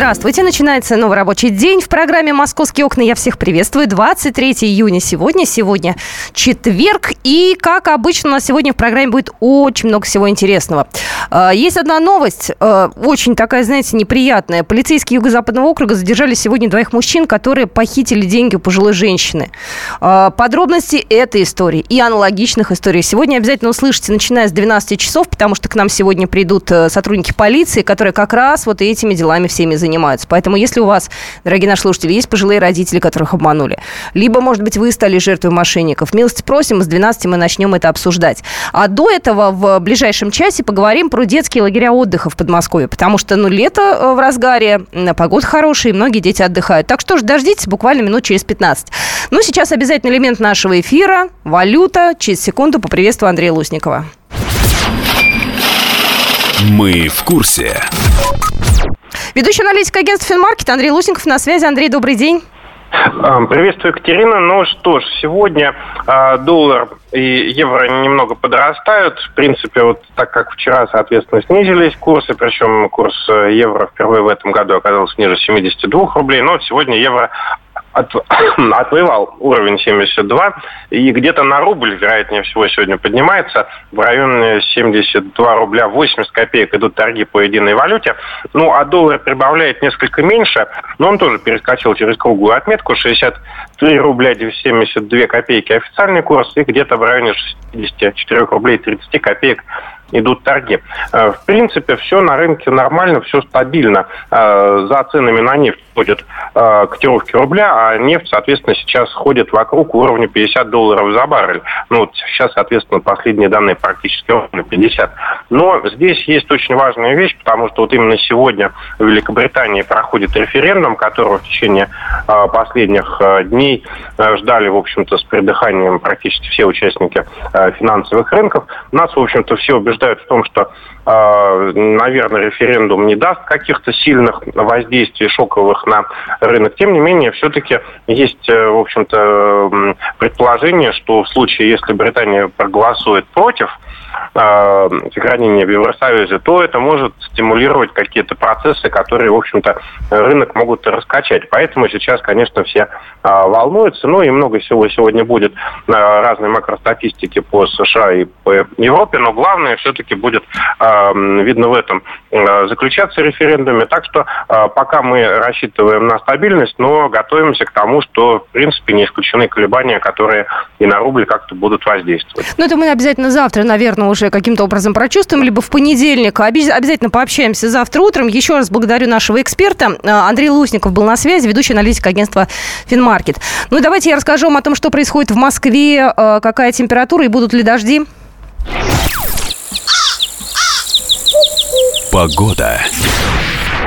Здравствуйте, начинается новый рабочий день в программе «Московские окна». Я всех приветствую. 23 июня сегодня, сегодня четверг. И, как обычно, у нас сегодня в программе будет очень много всего интересного. А, есть одна новость, а, очень такая, знаете, неприятная. Полицейские Юго-Западного округа задержали сегодня двоих мужчин, которые похитили деньги у пожилой женщины. А, подробности этой истории и аналогичных историй сегодня обязательно услышите, начиная с 12 часов, потому что к нам сегодня придут э, сотрудники полиции, которые как раз вот этими делами всеми занимаются занимаются. Поэтому если у вас, дорогие наши слушатели, есть пожилые родители, которых обманули, либо, может быть, вы стали жертвой мошенников, милости просим, с 12 мы начнем это обсуждать. А до этого в ближайшем часе поговорим про детские лагеря отдыха в Подмосковье, потому что, ну, лето э, в разгаре, погода хорошая, и многие дети отдыхают. Так что ж, дождитесь буквально минут через 15. Ну, сейчас обязательный элемент нашего эфира – валюта. Через секунду поприветствую Андрея Лусникова. Мы в курсе. Ведущий аналитик агентства «Финмаркет» Андрей Лусенков на связи. Андрей, добрый день. Приветствую, Екатерина. Ну что ж, сегодня э, доллар и евро немного подрастают. В принципе, вот так как вчера, соответственно, снизились курсы, причем курс э, евро впервые в этом году оказался ниже 72 рублей, но сегодня евро от, отвоевал уровень 72 и где-то на рубль, вероятнее всего, сегодня поднимается. В районе 72 рубля 80 копеек идут торги по единой валюте. Ну, а доллар прибавляет несколько меньше, но он тоже перескочил через круглую отметку. 63 рубля 72 копейки официальный курс и где-то в районе 64 рублей 30 копеек идут торги. Э, в принципе, все на рынке нормально, все стабильно. Э, за ценами на нефть ходят э, котировки рубля, а нефть, соответственно, сейчас ходит вокруг уровня 50 долларов за баррель. Ну, вот сейчас, соответственно, последние данные практически ровно 50. Но здесь есть очень важная вещь, потому что вот именно сегодня в Великобритании проходит референдум, которого в течение последних дней ждали, в общем-то, с придыханием практически все участники финансовых рынков. Нас, в общем-то, все убеждают утверждают в том, что, а, наверное, референдум не даст каких-то сильных воздействий шоковых на рынок. Тем не менее, все-таки есть, э, в общем-то, предположение, что в случае, если Британия проголосует против э, сохранения в Евросоюзе, то это может стимулировать какие-то процессы, которые, в общем-то, рынок могут раскачать. Поэтому сейчас, конечно, все а, волнуются. Ну и много всего сегодня будет а, разной макростатистики по США и по Европе, но главное все-таки будет а, видно в этом заключаться референдуме. Так что пока мы рассчитываем на стабильность, но готовимся к тому, что, в принципе, не исключены колебания, которые и на рубль как-то будут воздействовать. Ну, это мы обязательно завтра, наверное, уже каким-то образом прочувствуем, либо в понедельник. Обязательно пообщаемся завтра утром. Еще раз благодарю нашего эксперта. Андрей Лусников был на связи, ведущий аналитик агентства «Финмар» Маркет. Ну и давайте я расскажу вам о том, что происходит в Москве, э, какая температура и будут ли дожди. Погода.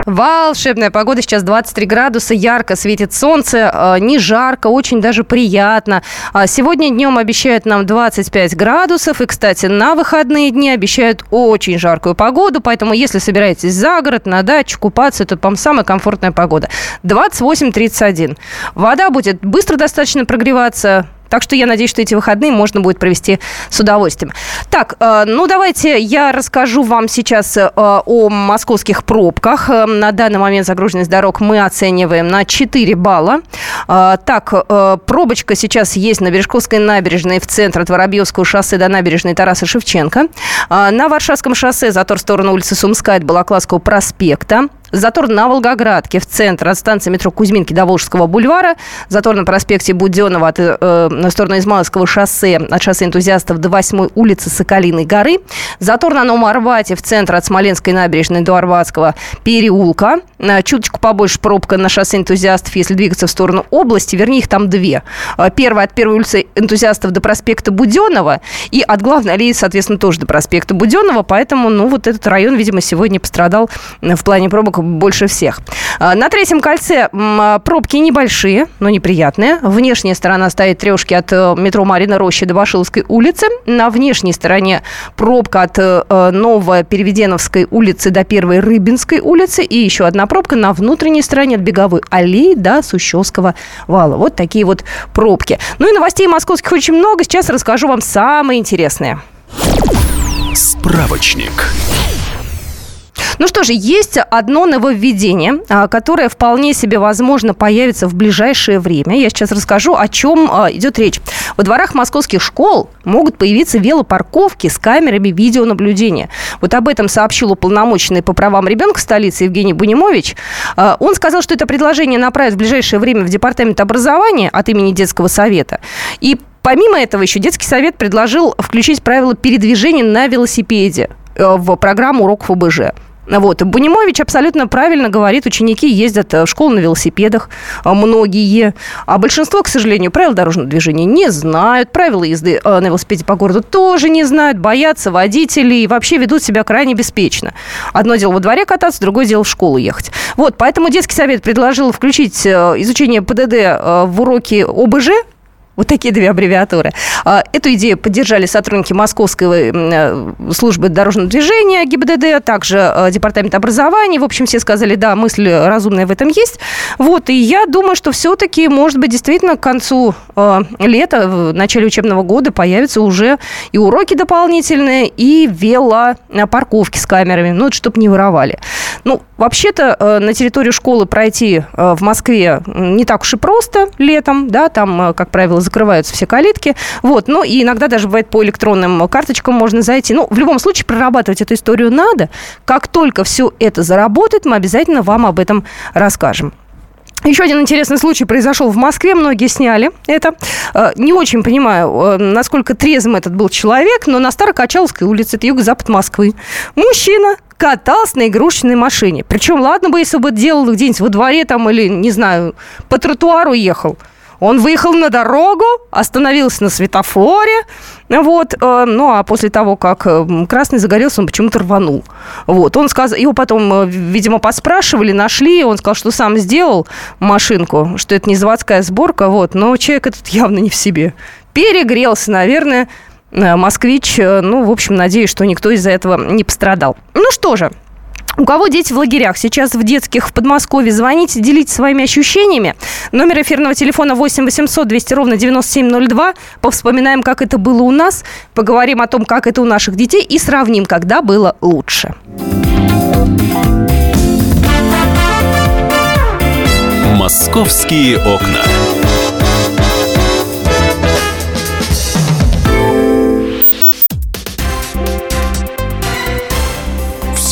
Волшебная погода, сейчас 23 градуса, ярко светит солнце, э, не жарко, очень даже приятно. А сегодня днем обещают нам 25 градусов, и, кстати, на выходные дни обещают очень жаркую погоду, поэтому если собираетесь за город, на дачу, купаться, то, по самая комфортная погода. 28-31. Вода будет быстро достаточно прогреваться, так что я надеюсь, что эти выходные можно будет провести с удовольствием. Так, э, ну давайте я расскажу вам сейчас э, о московских пробках. Э, на данный момент загруженность дорог мы оцениваем на 4 балла. Так, пробочка сейчас есть на Бережковской набережной в центр от Воробьевского шоссе до набережной Тараса Шевченко. На Варшавском шоссе затор в сторону улицы Сумская от Балаклавского проспекта. Затор на Волгоградке в центр от станции метро Кузьминки до Волжского бульвара. Затор на проспекте Буденова от, э, на сторону Измайловского шоссе от шоссе энтузиастов до 8 улицы Соколиной горы. Затор на Новом Арбате в центр от Смоленской набережной до Арбатского переулка. Э, чуточку побольше пробка на шоссе энтузиастов, если двигаться в сторону области. Вернее, их там две. Э, первая от первой улицы энтузиастов до проспекта Буденова. И от главной аллеи, соответственно, тоже до проспекта Буденова. Поэтому, ну, вот этот район, видимо, сегодня пострадал в плане пробок больше всех. А, на третьем кольце а, пробки небольшие, но неприятные. Внешняя сторона стоит трешки от э, метро Марина Рощи до Башиловской улицы. На внешней стороне пробка от э, Новой Переведеновской улицы до Первой Рыбинской улицы. И еще одна пробка на внутренней стороне от Беговой аллеи до Сущевского вала. Вот такие вот пробки. Ну и новостей московских очень много. Сейчас расскажу вам самые интересные. Справочник. Ну что же, есть одно нововведение, а, которое вполне себе возможно появится в ближайшее время. Я сейчас расскажу, о чем а, идет речь. Во дворах московских школ могут появиться велопарковки с камерами видеонаблюдения. Вот об этом сообщил уполномоченный по правам ребенка столицы Евгений Бунимович. А, он сказал, что это предложение направят в ближайшее время в Департамент образования от имени детского совета. И Помимо этого, еще детский совет предложил включить правила передвижения на велосипеде э, в программу уроков ОБЖ. Вот. Бунимович абсолютно правильно говорит, ученики ездят э, в школу на велосипедах, э, многие. А большинство, к сожалению, правил дорожного движения не знают, правила езды э, на велосипеде по городу тоже не знают, боятся водителей и вообще ведут себя крайне беспечно. Одно дело во дворе кататься, другое дело в школу ехать. Вот, поэтому детский совет предложил включить изучение ПДД в уроки ОБЖ, вот такие две аббревиатуры. А, эту идею поддержали сотрудники Московской э, службы дорожного движения ГИБДД, также э, Департамент образования. В общем, все сказали, да, мысль разумная в этом есть. Вот, и я думаю, что все-таки, может быть, действительно к концу э, лета, в начале учебного года появятся уже и уроки дополнительные, и велопарковки с камерами, ну, чтобы не воровали. Ну, вообще-то на территорию школы пройти в Москве не так уж и просто летом, да, там, как правило, закрываются все калитки. Вот, ну и иногда даже бывает по электронным карточкам можно зайти. Ну, в любом случае, прорабатывать эту историю надо. Как только все это заработает, мы обязательно вам об этом расскажем. Еще один интересный случай произошел в Москве, многие сняли это. Э, не очень понимаю, э, насколько трезвым этот был человек, но на Старокачаловской улице, это юго-запад Москвы, мужчина катался на игрушечной машине. Причем, ладно бы, если бы делал где-нибудь во дворе там или, не знаю, по тротуару ехал. Он выехал на дорогу, остановился на светофоре, вот, э, ну а после того, как э, красный загорелся, он почему-то рванул. Вот, он сказал, его потом, э, видимо, поспрашивали, нашли, он сказал, что сам сделал машинку, что это не заводская сборка, вот, но человек этот явно не в себе. Перегрелся, наверное, москвич, ну, в общем, надеюсь, что никто из-за этого не пострадал. Ну что же, у кого дети в лагерях? Сейчас в детских в Подмосковье. Звоните, делитесь своими ощущениями. Номер эфирного телефона 8 800 200 ровно 9702. Повспоминаем, как это было у нас. Поговорим о том, как это у наших детей. И сравним, когда было лучше. Московские окна.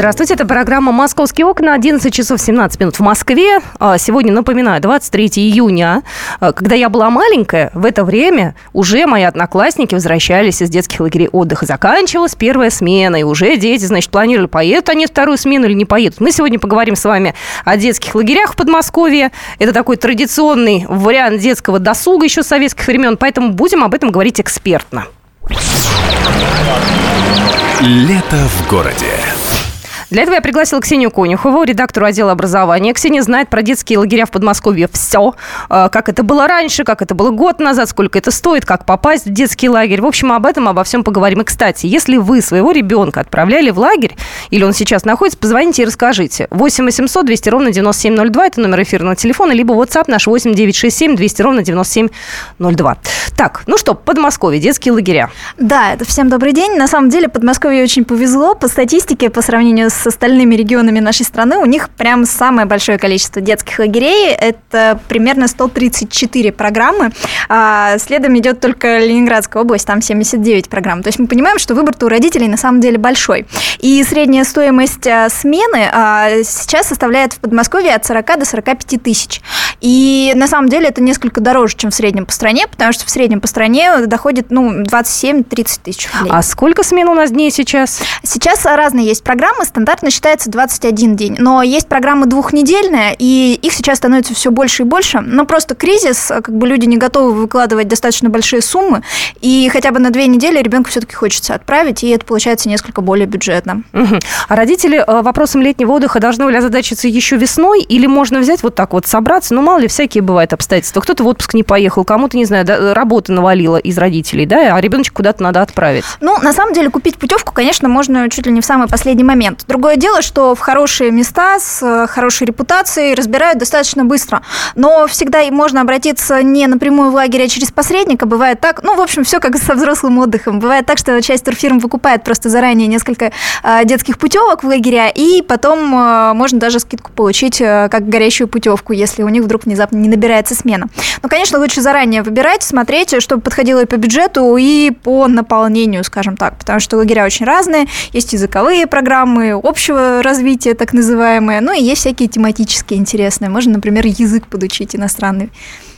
Здравствуйте, это программа «Московские окна», 11 часов 17 минут в Москве. А, сегодня, напоминаю, 23 июня. А, когда я была маленькая, в это время уже мои одноклассники возвращались из детских лагерей отдыха. Заканчивалась первая смена, и уже дети, значит, планировали, поедут они вторую смену или не поедут. Мы сегодня поговорим с вами о детских лагерях в Подмосковье. Это такой традиционный вариант детского досуга еще советских времен, поэтому будем об этом говорить экспертно. Лето в городе. Для этого я пригласила Ксению Конюхову, редактору отдела образования. Ксения знает про детские лагеря в Подмосковье все. Э, как это было раньше, как это было год назад, сколько это стоит, как попасть в детский лагерь. В общем, об этом, обо всем поговорим. И, кстати, если вы своего ребенка отправляли в лагерь, или он сейчас находится, позвоните и расскажите. 8 800 200 ровно 9702, это номер эфирного телефона, либо WhatsApp наш 8 967 200 ровно 9702. Так, ну что, Подмосковье, детские лагеря. Да, это всем добрый день. На самом деле Подмосковье очень повезло. По статистике, по сравнению с остальными регионами нашей страны, у них прям самое большое количество детских лагерей. Это примерно 134 программы. А следом идет только Ленинградская область, там 79 программ. То есть мы понимаем, что выбор-то у родителей на самом деле большой. И средняя стоимость а, смены а, сейчас составляет в Подмосковье от 40 до 45 тысяч. И на самом деле это несколько дороже, чем в среднем по стране, потому что в среднем по стране доходит ну, 27-30 тысяч рублей. А сколько смен у нас дней сейчас? Сейчас разные есть программы, стандартно считается 21 день. Но есть программы двухнедельные, и их сейчас становится все больше и больше. Но просто кризис, как бы люди не готовы выкладывать достаточно большие суммы, и хотя бы на две недели ребенка все-таки хочется отправить, и это получается несколько более бюджетно. Угу. А родители э, вопросом летнего отдыха должны были озадачиться еще весной, или можно взять вот так вот, собраться, ну, мало ли, всякие бывают обстоятельства. Кто-то в отпуск не поехал, кому-то, не знаю, да, работа навалила из родителей, да, а ребеночек куда-то надо отправить. Ну, на самом деле, купить путевку, конечно, можно чуть ли не в самый последний момент. Другое дело, что в хорошие места с э, хорошей репутацией разбирают достаточно быстро. Но всегда можно обратиться не напрямую в лагерь, а через посредника. Бывает так, ну, в общем, все как со взрослым отдыхом. Бывает так, что часть турфирм выкупает просто заранее несколько э, детских путевок в лагеря, и потом э, можно даже скидку получить как горящую путевку, если у них вдруг внезапно не набирается смена. Но, конечно, лучше заранее выбирать, смотреть, чтобы подходило и по бюджету, и по наполнению, скажем так, потому что лагеря очень разные. Есть языковые программы, общего развития, так называемые, ну и есть всякие тематические интересные. Можно, например, язык подучить иностранный.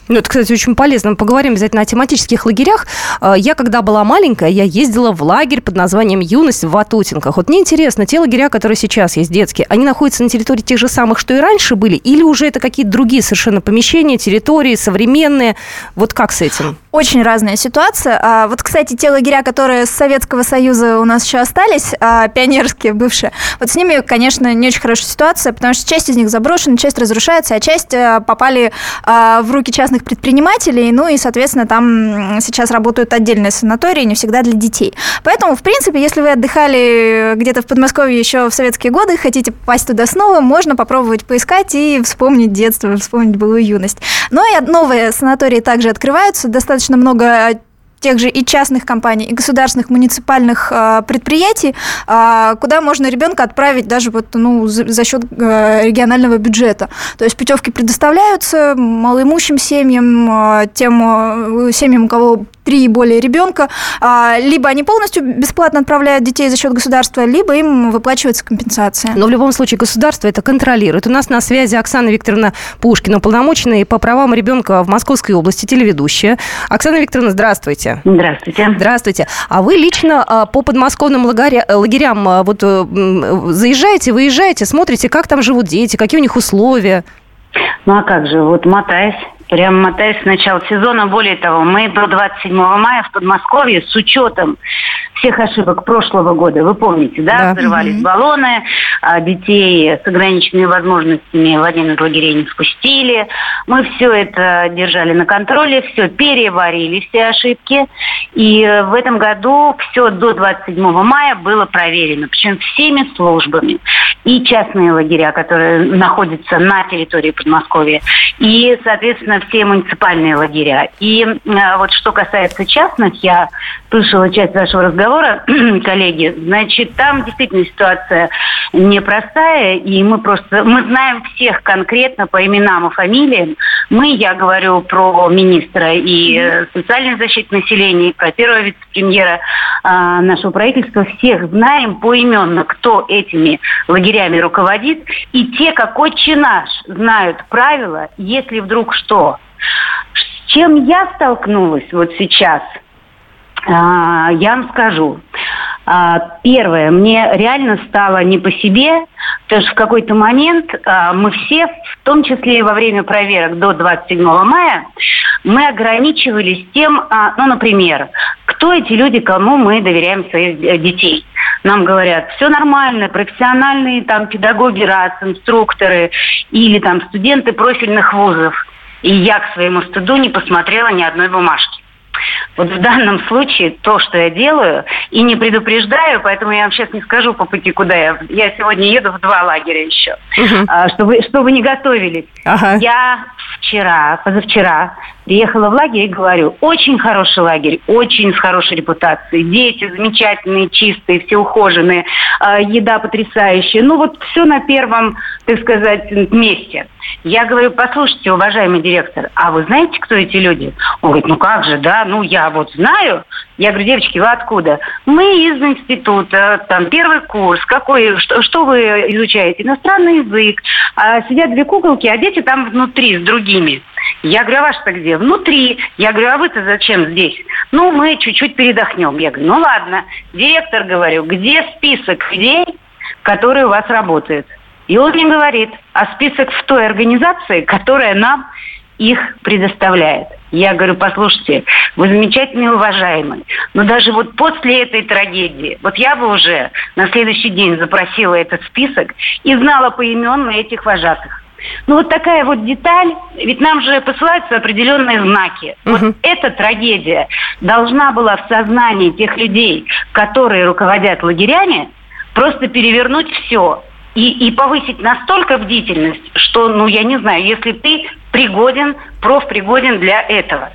Ну, это, кстати, очень полезно. Мы поговорим обязательно о тематических лагерях. А, я, когда была маленькая, я ездила в лагерь под названием «Юность» в Ватутинках. Вот мне интересно, те лагеря, которые сейчас есть детские, они находятся на территории тех же самых, что и раньше были? Или уже это какие-то другие совершенно помещения, территории, современные? Вот как с этим? Очень разная ситуация. А, вот, кстати, те лагеря, которые с Советского Союза у нас еще остались, а, пионерские бывшие, вот с ними, конечно, не очень хорошая ситуация, потому что часть из них заброшена, часть разрушается, а часть попали в руки частных предпринимателей, ну и, соответственно, там сейчас работают отдельные санатории, не всегда для детей. Поэтому, в принципе, если вы отдыхали где-то в Подмосковье еще в советские годы, хотите попасть туда снова, можно попробовать поискать и вспомнить детство, вспомнить былую юность. Но и новые санатории также открываются, достаточно много тех же и частных компаний, и государственных муниципальных э, предприятий, э, куда можно ребенка отправить даже вот, ну, за, за счет э, регионального бюджета. То есть путевки предоставляются малоимущим семьям, э, тем э, семьям, у кого три и более ребенка, а, либо они полностью бесплатно отправляют детей за счет государства, либо им выплачивается компенсация. Но в любом случае государство это контролирует. У нас на связи Оксана Викторовна Пушкина, уполномоченная по правам ребенка в Московской области, телеведущая. Оксана Викторовна, здравствуйте. Здравствуйте. Здравствуйте. А вы лично а, по подмосковным лагерям а, вот э, заезжаете, выезжаете, смотрите, как там живут дети, какие у них условия? Ну а как же, вот мотаясь Прям мотаясь с начала сезона. Более того, мы до 27 мая в Подмосковье с учетом всех ошибок прошлого года, вы помните, да, да. взрывались mm-hmm. баллоны, а детей с ограниченными возможностями в один из лагерей не спустили. Мы все это держали на контроле, все переварили, все ошибки. И в этом году все до 27 мая было проверено, причем всеми службами. И частные лагеря, которые находятся на территории Подмосковья, и, соответственно, все муниципальные лагеря. И э, вот что касается частных, я слышала часть вашего разговора, коллеги, значит, там действительно ситуация непростая, и мы просто, мы знаем всех конкретно по именам и фамилиям. Мы, я говорю про министра и э, социальной защиты населения, и про первого вице-премьера э, нашего правительства, всех знаем поименно, кто этими лагерями руководит, и те, как отче наш, знают правила, если вдруг что. С чем я столкнулась вот сейчас – а, я вам скажу. А, первое, мне реально стало не по себе, потому что в какой-то момент а, мы все, в том числе и во время проверок до 27 мая, мы ограничивались тем, ну, например, кто эти люди, кому мы доверяем своих детей. нам говорят, все нормально, профессиональные там педагоги РАС, инструкторы или там студенты профильных вузов. И я к своему стыду не посмотрела ни одной бумажки. Вот в данном случае то, что я делаю, и не предупреждаю, поэтому я вам сейчас не скажу по пути, куда я. Я сегодня еду в два лагеря еще, угу. чтобы, чтобы не готовились. Ага. Я вчера, позавчера приехала в лагерь и говорю, очень хороший лагерь, очень с хорошей репутацией. Дети замечательные, чистые, все ухоженные, а, еда потрясающая. Ну вот все на первом, так сказать, месте. Я говорю, послушайте, уважаемый директор, а вы знаете, кто эти люди? Он говорит, ну как же, да, ну я вот знаю. Я говорю, девочки, вы откуда? Мы из института, там первый курс, какой, что, что вы изучаете? Иностранный язык. А сидят две куколки, а дети там внутри с другими. Я говорю, а ваш-то где? Внутри. Я говорю, а вы-то зачем здесь? Ну, мы чуть-чуть передохнем. Я говорю, ну ладно. Директор, говорю, где список людей, которые у вас работают? И он мне говорит, а список в той организации, которая нам их предоставляет. Я говорю, послушайте, вы замечательный уважаемый, но даже вот после этой трагедии, вот я бы уже на следующий день запросила этот список и знала поименно этих вожатых. Ну вот такая вот деталь, ведь нам же посылаются определенные знаки. Угу. Вот эта трагедия должна была в сознании тех людей, которые руководят лагерями, просто перевернуть все и, и повысить настолько бдительность, что, ну, я не знаю, если ты пригоден, профпригоден для этого.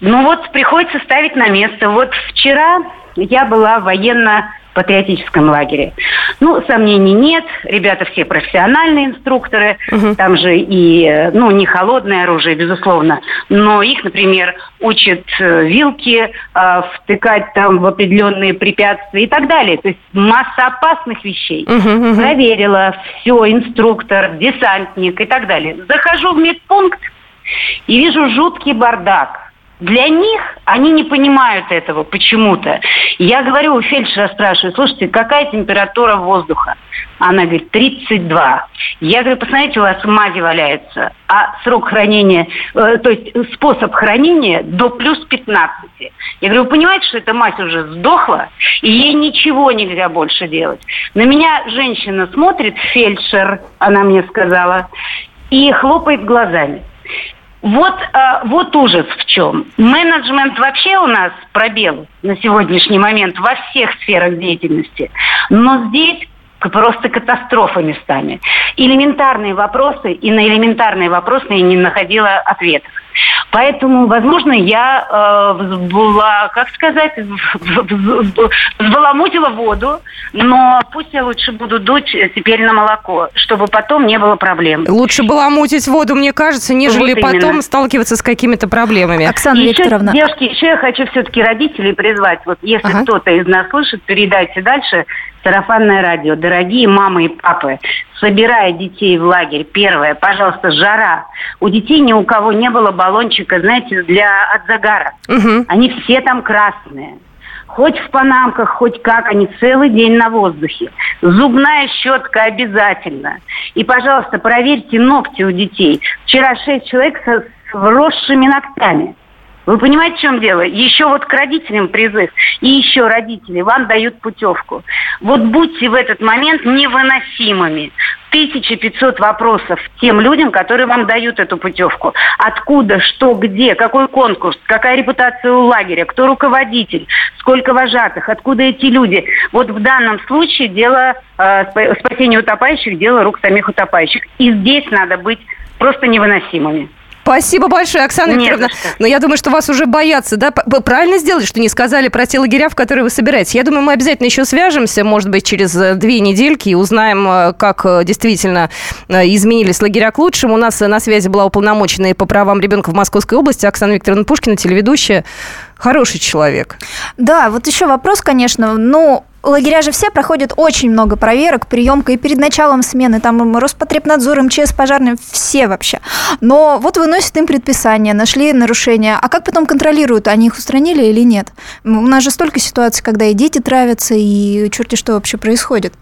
Ну вот приходится ставить на место. Вот вчера я была военно патриотическом лагере. Ну, сомнений нет. Ребята все профессиональные инструкторы. Угу. Там же и, э, ну, не холодное оружие, безусловно, но их, например, учат э, вилки э, втыкать там в определенные препятствия и так далее. То есть масса опасных вещей. Угу, угу. Проверила все, инструктор, десантник и так далее. Захожу в медпункт и вижу жуткий бардак для них они не понимают этого почему-то. Я говорю у фельдшера, спрашиваю, слушайте, какая температура воздуха? Она говорит, 32. Я говорю, посмотрите, у вас мази валяется, а срок хранения, э, то есть способ хранения до плюс 15. Я говорю, вы понимаете, что эта мазь уже сдохла, и ей ничего нельзя больше делать. На меня женщина смотрит, фельдшер, она мне сказала, и хлопает глазами. Вот, э, вот ужас в чем. Менеджмент вообще у нас пробел на сегодняшний момент во всех сферах деятельности. Но здесь просто катастрофа местами. Элементарные вопросы, и на элементарные вопросы я не находила ответов. Поэтому, возможно, я э, была, как сказать, взбаламутила воду, но пусть я лучше буду дуть теперь на молоко, чтобы потом не было проблем. Лучше баламутить воду, мне кажется, нежели вот потом сталкиваться с какими-то проблемами. Оксана еще, Викторовна. Девушки, еще я хочу все-таки родителей призвать. Вот если ага. кто-то из нас слышит, передайте дальше сарафанное радио. Дорогие мамы и папы, собирая детей в лагерь, первое, пожалуйста, жара. У детей ни у кого не было баллончика, знаете, для от загара. Угу. Они все там красные. Хоть в панамках, хоть как, они целый день на воздухе. Зубная щетка обязательно. И, пожалуйста, проверьте ногти у детей. Вчера шесть человек с вросшими ногтями. Вы понимаете, в чем дело? Еще вот к родителям призыв. И еще родители вам дают путевку. Вот будьте в этот момент невыносимыми. 1500 вопросов тем людям, которые вам дают эту путевку. Откуда, что, где, какой конкурс, какая репутация у лагеря, кто руководитель, сколько вожатых, откуда эти люди. Вот в данном случае дело э, спасения утопающих, дело рук самих утопающих. И здесь надо быть просто невыносимыми. Спасибо большое, Оксана Нет, Викторовна. Но я думаю, что вас уже боятся, да? Вы правильно сделали, что не сказали про те лагеря, в которые вы собираетесь. Я думаю, мы обязательно еще свяжемся, может быть, через э, две недельки и узнаем, э, как э, действительно изменились лагеря к лучшему. У нас на связи была уполномоченная по правам ребенка в Московской области Оксана Викторовна Пушкина, телеведущая. Хороший человек. Да, вот еще вопрос, конечно. Ну, лагеря же все проходят очень много проверок, приемка и перед началом смены, там Роспотребнадзор, МЧС, пожарные, все вообще. Но вот выносят им предписание, нашли нарушения, а как потом контролируют, они их устранили или нет? У нас же столько ситуаций, когда и дети травятся, и черти что вообще происходит.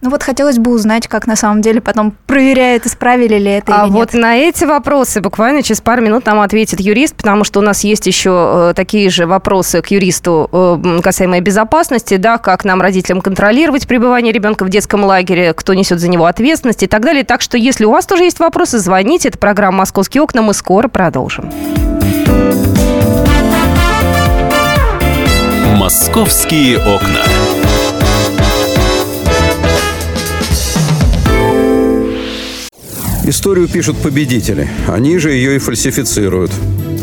Ну вот хотелось бы узнать, как на самом деле потом проверяют, исправили ли это а или вот нет. на эти вопросы буквально через пару минут нам ответит юрист, потому что у нас есть еще э, такие же вопросы к юристу э, касаемые безопасности, да, как нам, родителям, контролировать пребывание ребенка в детском лагере, кто несет за него ответственность и так далее. Так что, если у вас тоже есть вопросы, звоните. Это программа «Московские окна». Мы скоро продолжим. «Московские окна». Историю пишут победители. Они же ее и фальсифицируют.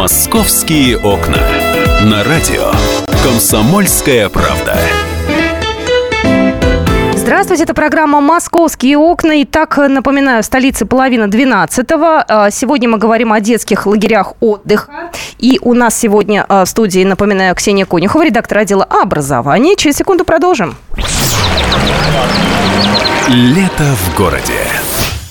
«Московские окна» на радио «Комсомольская правда». Здравствуйте, это программа «Московские окна». Итак, напоминаю, в столице половина 12-го. Сегодня мы говорим о детских лагерях отдыха. И у нас сегодня в студии, напоминаю, Ксения Конюхова, редактор отдела образования. Через секунду продолжим. Лето в городе.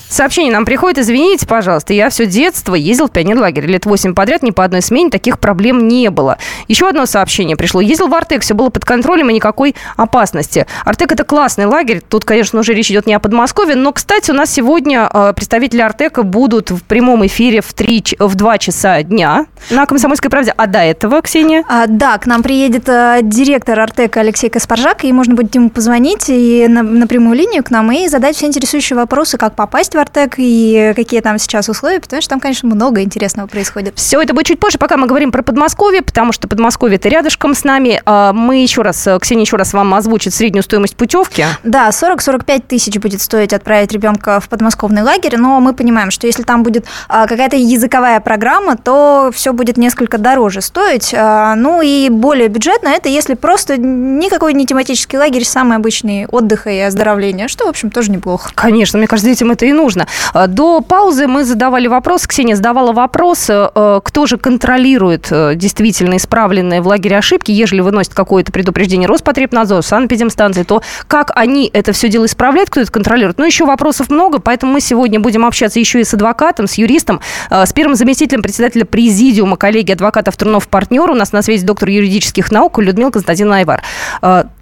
Сообщение нам приходит, извините, пожалуйста, я все детство ездил в пионерлагерь. Лет 8 подряд ни по одной смене таких проблем не было. Еще одно сообщение пришло. Ездил в Артек, все было под контролем и никакой опасности. Артек это классный лагерь. Тут, конечно, уже речь идет не о Подмосковье, но, кстати, у нас сегодня э, представители Артека будут в прямом эфире в, 3, в 2 часа дня на «Комсомольской правде». А до этого, Ксения? А, да, к нам приедет а, директор Артека Алексей Каспаржак, и можно будет ему позвонить и на, на прямую линию к нам и задать все интересующие вопросы, как попасть в Артек и какие там сейчас условия, потому что там, конечно, много интересного происходит. Все это будет чуть позже, пока мы говорим про Подмосковье, потому что Подмосковье это рядышком с нами. Мы еще раз, Ксения еще раз вам озвучит среднюю стоимость путевки. Да, 40-45 тысяч будет стоить отправить ребенка в подмосковный лагерь, но мы понимаем, что если там будет какая-то языковая программа, то все будет несколько дороже стоить. Ну и более бюджетно это если просто никакой не тематический лагерь, самый обычный отдых и оздоровление, что, в общем, тоже неплохо. Конечно, мне кажется, детям это и нужно. До паузы мы задавали вопрос, Ксения задавала вопрос, кто же контролирует действительно исправленные в лагере ошибки, ежели выносит какое-то предупреждение Роспотребнадзор, санэпидемстанции, то как они это все дело исправляют, кто это контролирует? Ну, еще вопросов много, поэтому мы сегодня будем общаться еще и с адвокатом, с юристом, с первым заместителем председателя президиума коллегии адвокатов Трунов партнер. У нас на связи доктор юридических наук Людмила Константиновна Айвар.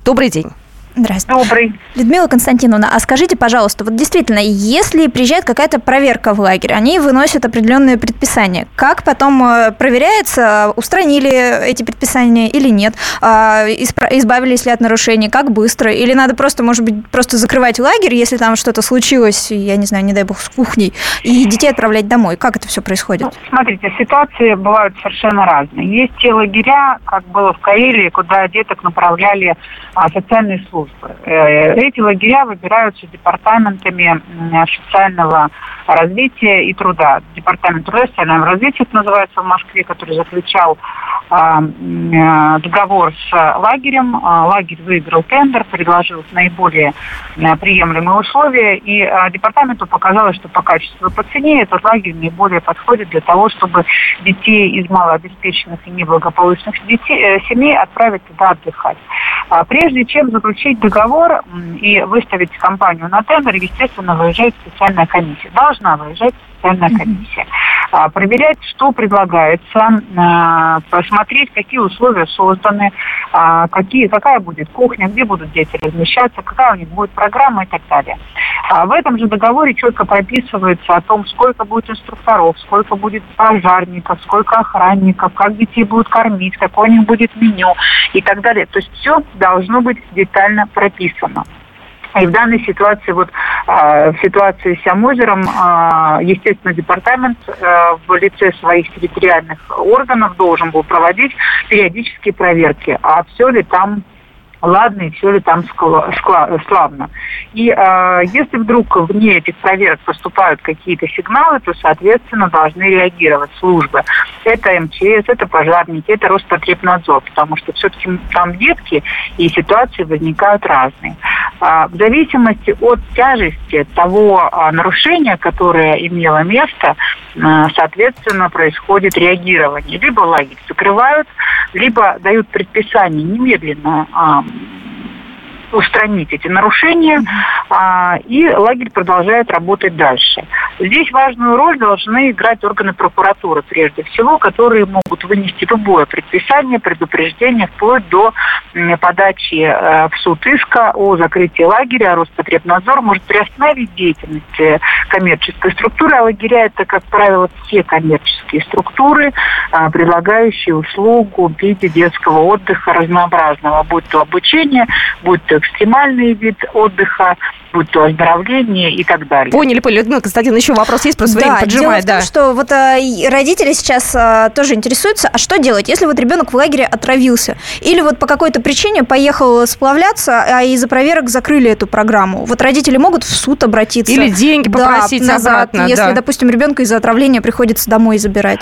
Добрый день. Здравствуйте. Добрый. Людмила Константиновна, а скажите, пожалуйста, вот действительно, если приезжает какая-то проверка в лагерь, они выносят определенные предписания, как потом проверяется, устранили эти предписания или нет, избавились ли от нарушений, как быстро, или надо просто, может быть, просто закрывать лагерь, если там что-то случилось, я не знаю, не дай бог, с кухней, и детей отправлять домой, как это все происходит? Ну, смотрите, ситуации бывают совершенно разные. Есть те лагеря, как было в Карелии, куда деток направляли социальные службы службы. Эти лагеря выбираются департаментами социального развития и труда. Департамент труда и социального развития это называется в Москве, который заключал договор с лагерем. Лагерь выиграл тендер, предложил наиболее приемлемые условия, и департаменту показалось, что по качеству и по цене этот лагерь наиболее подходит для того, чтобы детей из малообеспеченных и неблагополучных детей, семей отправить туда отдыхать. Прежде чем заключить договор и выставить компанию на тендер, естественно, выезжает специальная комиссия. Должна выезжать специальная комиссия. А, проверять, что предлагается, а, посмотреть, какие условия созданы, а, какие, какая будет кухня, где будут дети размещаться, какая у них будет программа и так далее. А в этом же договоре четко прописывается о том, сколько будет инструкторов, сколько будет пожарников, сколько охранников, как детей будут кормить, какое у них будет меню и так далее. То есть все должно быть детально прописано. И в данной ситуации, вот в ситуации с Амозером, естественно, департамент в лице своих территориальных органов должен был проводить периодические проверки, а все ли там ладно и все ли там славно. И э, если вдруг вне этих проверок поступают какие-то сигналы, то, соответственно, должны реагировать службы. Это МЧС, это пожарники, это Роспотребнадзор, потому что все-таки там детки, и ситуации возникают разные. А, в зависимости от тяжести того а, нарушения, которое имело место, соответственно, происходит реагирование. Либо лагерь закрывают, либо дают предписание немедленно устранить эти нарушения, а, и лагерь продолжает работать дальше. Здесь важную роль должны играть органы прокуратуры, прежде всего, которые могут вынести любое предписание, предупреждение, вплоть до подачи э, в суд иска о закрытии лагеря, а Роспотребнадзор может приостановить деятельность э, коммерческой структуры, а лагеря это, как правило, все коммерческие структуры, а, предлагающие услугу в виде детского отдыха разнообразного, будь то обучение, будь то экстремальный вид отдыха, будь то оздоровление и так далее. Поняли, поняли. Людмила Константиновна, еще вопрос есть, просто да, время поджимает. Дело да. в том, что вот а, родители сейчас а, тоже интересуются, а что делать, если вот ребенок в лагере отравился? Или вот по какой-то причине поехал сплавляться, а из-за проверок закрыли эту программу. Вот родители могут в суд обратиться. Или деньги попросить да, назад, обратно. Если, да. допустим, ребенка из-за отравления приходится домой забирать.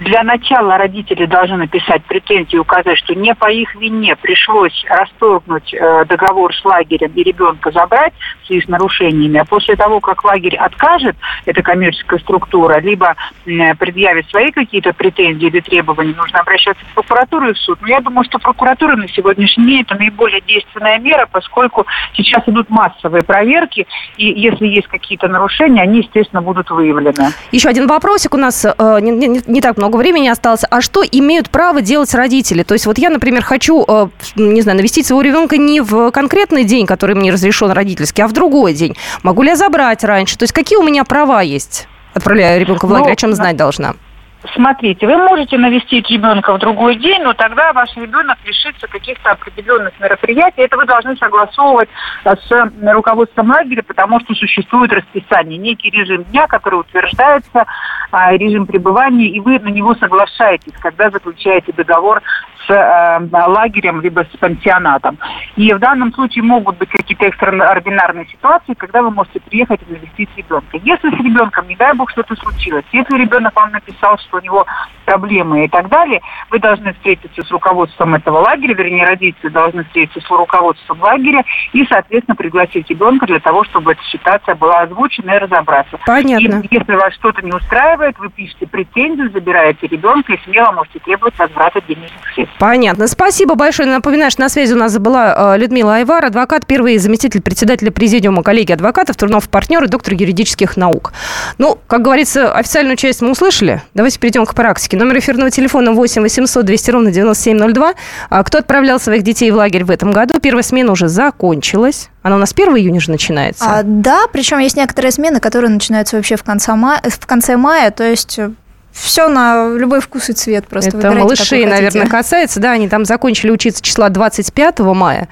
Для начала родители должны написать претензии, указать, что не по их вине пришлось расторгнуть э, договор с лагерем и ребенка забрать в связи с нарушениями. А после того, как лагерь откажет, эта коммерческая структура, либо э, предъявит свои какие-то претензии или требования, нужно обращаться в прокуратуру и в суд. Но я думаю, что прокуратура на сегодняшний день это наиболее действенная мера, поскольку сейчас идут массовые проверки, и если есть какие-то нарушения, они, естественно, будут выявлены. Еще один вопросик у нас э, не, не, не так много много времени осталось. А что имеют право делать родители? То есть вот я, например, хочу, э, не знаю, навестить своего ребенка не в конкретный день, который мне разрешен родительский, а в другой день. Могу ли я забрать раньше? То есть какие у меня права есть, отправляя ребенка в лагерь? Ну, о чем знать должна? Смотрите, вы можете навестить ребенка в другой день, но тогда ваш ребенок лишится каких-то определенных мероприятий. Это вы должны согласовывать э, с руководством лагеря, потому что существует расписание, некий режим дня, который утверждается, а, режим пребывания, и вы на него соглашаетесь, когда заключаете договор с э, лагерем либо с пансионатом. И в данном случае могут быть какие-то экстраординарные ситуации, когда вы можете приехать и навестить ребенка. Если с ребенком, не дай бог, что-то случилось, если ребенок вам написал, что у него проблемы и так далее, вы должны встретиться с руководством этого лагеря, вернее, родители должны встретиться с руководством лагеря и, соответственно, пригласить ребенка для того, чтобы эта ситуация была озвучена и разобраться. Понятно. И если вас что-то не устраивает, вы пишете претензию, забираете ребенка и смело можете требовать возврата денежных средств. Понятно. Спасибо большое. Напоминаю, что на связи у нас была э, Людмила Айвар, адвокат, первый заместитель председателя президиума коллегии адвокатов, Турнов партнер и доктор юридических наук. Ну, как говорится, официальную часть мы услышали. Давайте перейдем к практике. Номер эфирного телефона 8 800 200 ровно 9702. А кто отправлял своих детей в лагерь в этом году? Первая смена уже закончилась. Она у нас 1 июня же начинается. А, да, причем есть некоторые смены, которые начинаются вообще в конце мая, в конце мая то есть э, все на любой вкус и цвет просто. Это малышей, наверное, касается, да, они там закончили учиться числа 25 мая.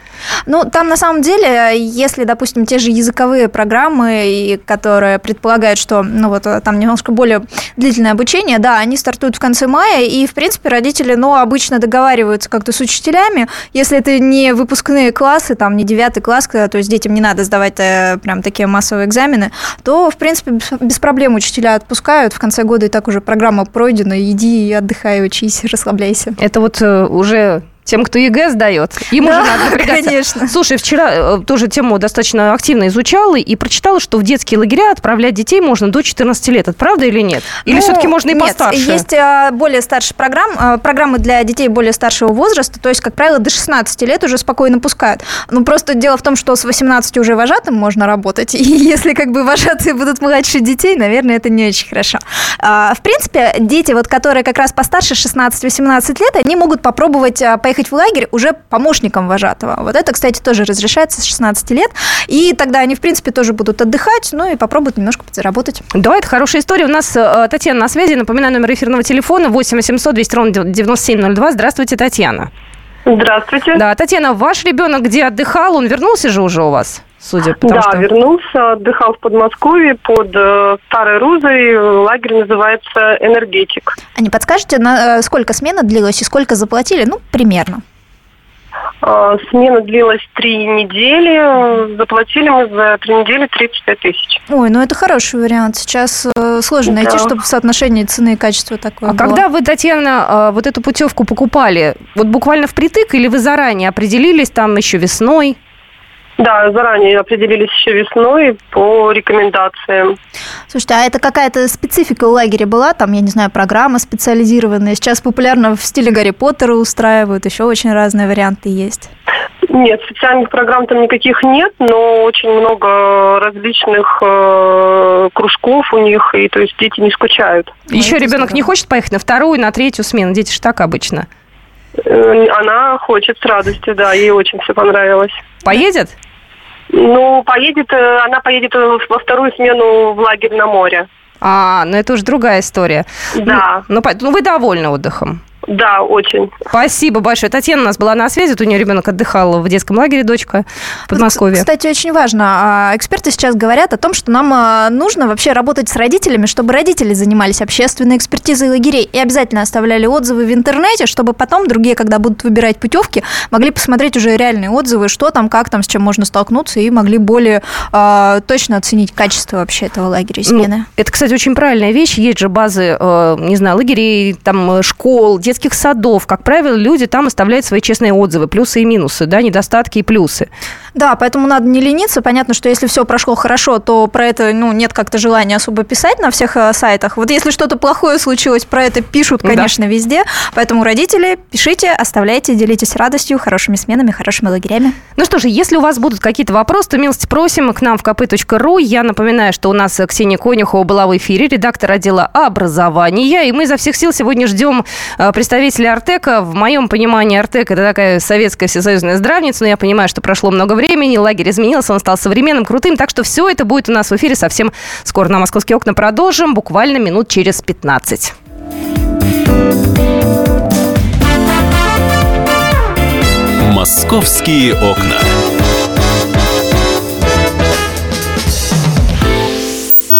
Ну, там на самом деле, если, допустим, те же языковые программы, которые предполагают, что, ну вот, там немножко более длительное обучение, да, они стартуют в конце мая, и, в принципе, родители, ну, обычно договариваются как-то с учителями, если это не выпускные классы, там, не девятый класс, то есть детям не надо сдавать э, прям такие массовые экзамены, то, в принципе, без проблем учителя отпускают, в конце года и так уже программа программа пройдена, иди отдыхай, учись, расслабляйся. Это вот э, уже тем, кто ЕГЭ сдает, им да, уже надо напрягаться. конечно. Слушай, вчера э, тоже тему достаточно активно изучала и прочитала, что в детские лагеря отправлять детей можно до 14 лет. Это правда или нет? Или ну, все-таки можно и нет, постарше? есть а, более старшие программы, а, программы для детей более старшего возраста, то есть, как правило, до 16 лет уже спокойно пускают. Ну, просто дело в том, что с 18 уже вожатым можно работать, и если как бы вожатые будут младше детей, наверное, это не очень хорошо. А, в принципе, дети, вот, которые как раз постарше 16-18 лет, они могут попробовать поехать поехать в лагерь уже помощником вожатого. Вот это, кстати, тоже разрешается с 16 лет. И тогда они, в принципе, тоже будут отдыхать, ну и попробуют немножко подзаработать. Да, это хорошая история. У нас э, Татьяна на связи. Напоминаю, номер эфирного телефона 8 800 200 ровно 9702. Здравствуйте, Татьяна. Здравствуйте. Да, Татьяна, ваш ребенок где отдыхал? Он вернулся же уже у вас? Судя по тому, да, что... вернулся, отдыхал в Подмосковье под э, Старой Рузой. Лагерь называется «Энергетик». А не подскажете, на, э, сколько смена длилась и сколько заплатили? Ну, примерно. А, смена длилась три недели. Заплатили мы за три недели 35 тысяч. Ой, ну это хороший вариант. Сейчас э, сложно найти, Да. чтобы в соотношении цены и качества такое А было. когда вы, Татьяна, э, вот эту путевку покупали, вот буквально впритык или вы заранее определились там еще весной? Да, заранее определились еще весной по рекомендациям. Слушайте, а это какая-то специфика у лагеря была? Там, я не знаю, программа специализированная. Сейчас популярно в стиле Гарри Поттера устраивают. Еще очень разные варианты есть. Нет, специальных программ там никаких нет, но очень много различных э, кружков у них, и то есть дети не скучают. Еще ребенок не хочет поехать на вторую, на третью смену? Дети же так обычно. Э, Она хочет с радостью, да, ей очень все понравилось. Поедет? Ну, поедет, э, она поедет во вторую смену в лагерь на море. А, ну это уже другая история. Да. Ну, ну, ну, вы довольны отдыхом? Да, очень. Спасибо большое. Татьяна у нас была на связи, вот у нее ребенок отдыхал в детском лагере, дочка в Подмосковье. Кстати, очень важно. а, Эксперты сейчас говорят о том, что нам а, нужно вообще работать с родителями, чтобы родители занимались общественной экспертизой лагерей и обязательно оставляли отзывы в интернете, чтобы потом другие, когда будут выбирать путевки, могли посмотреть уже реальные отзывы, что там, как там, с чем можно столкнуться, и могли более а, точно оценить качество вообще этого лагеря и Ну, смены. это, кстати, очень правильная вещь. Есть же базы, э, не знаю, лагерей, там, э, школ, детских садов. Как правило, люди там оставляют свои честные отзывы, плюсы и минусы, да, недостатки и плюсы. Да, поэтому надо не лениться. Понятно, что если все прошло хорошо, то про это ну, нет как-то желания особо писать на всех э, сайтах. Вот если что-то плохое случилось, про это пишут, Да. конечно, везде. Поэтому родители, пишите, оставляйте, делитесь радостью, хорошими сменами, хорошими лагерями. Ну что же, если у вас будут какие-то вопросы, то милости просим к нам в kp.ru. Я напоминаю, что у нас Ксения Конюхова была в эфире, редактор отдела образования. И мы изо всех сил сегодня ждем э, представителя Артека. В моем понимании Артек – это такая советская всесоюзная здравница, но я понимаю, что прошло много времени, лагерь изменился, он стал современным, крутым. Так что все это будет у нас в эфире совсем скоро. На «Московские окна» продолжим буквально минут через 15. «Московские окна».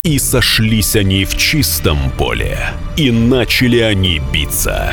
И сошлись они в чистом поле, и начали они биться.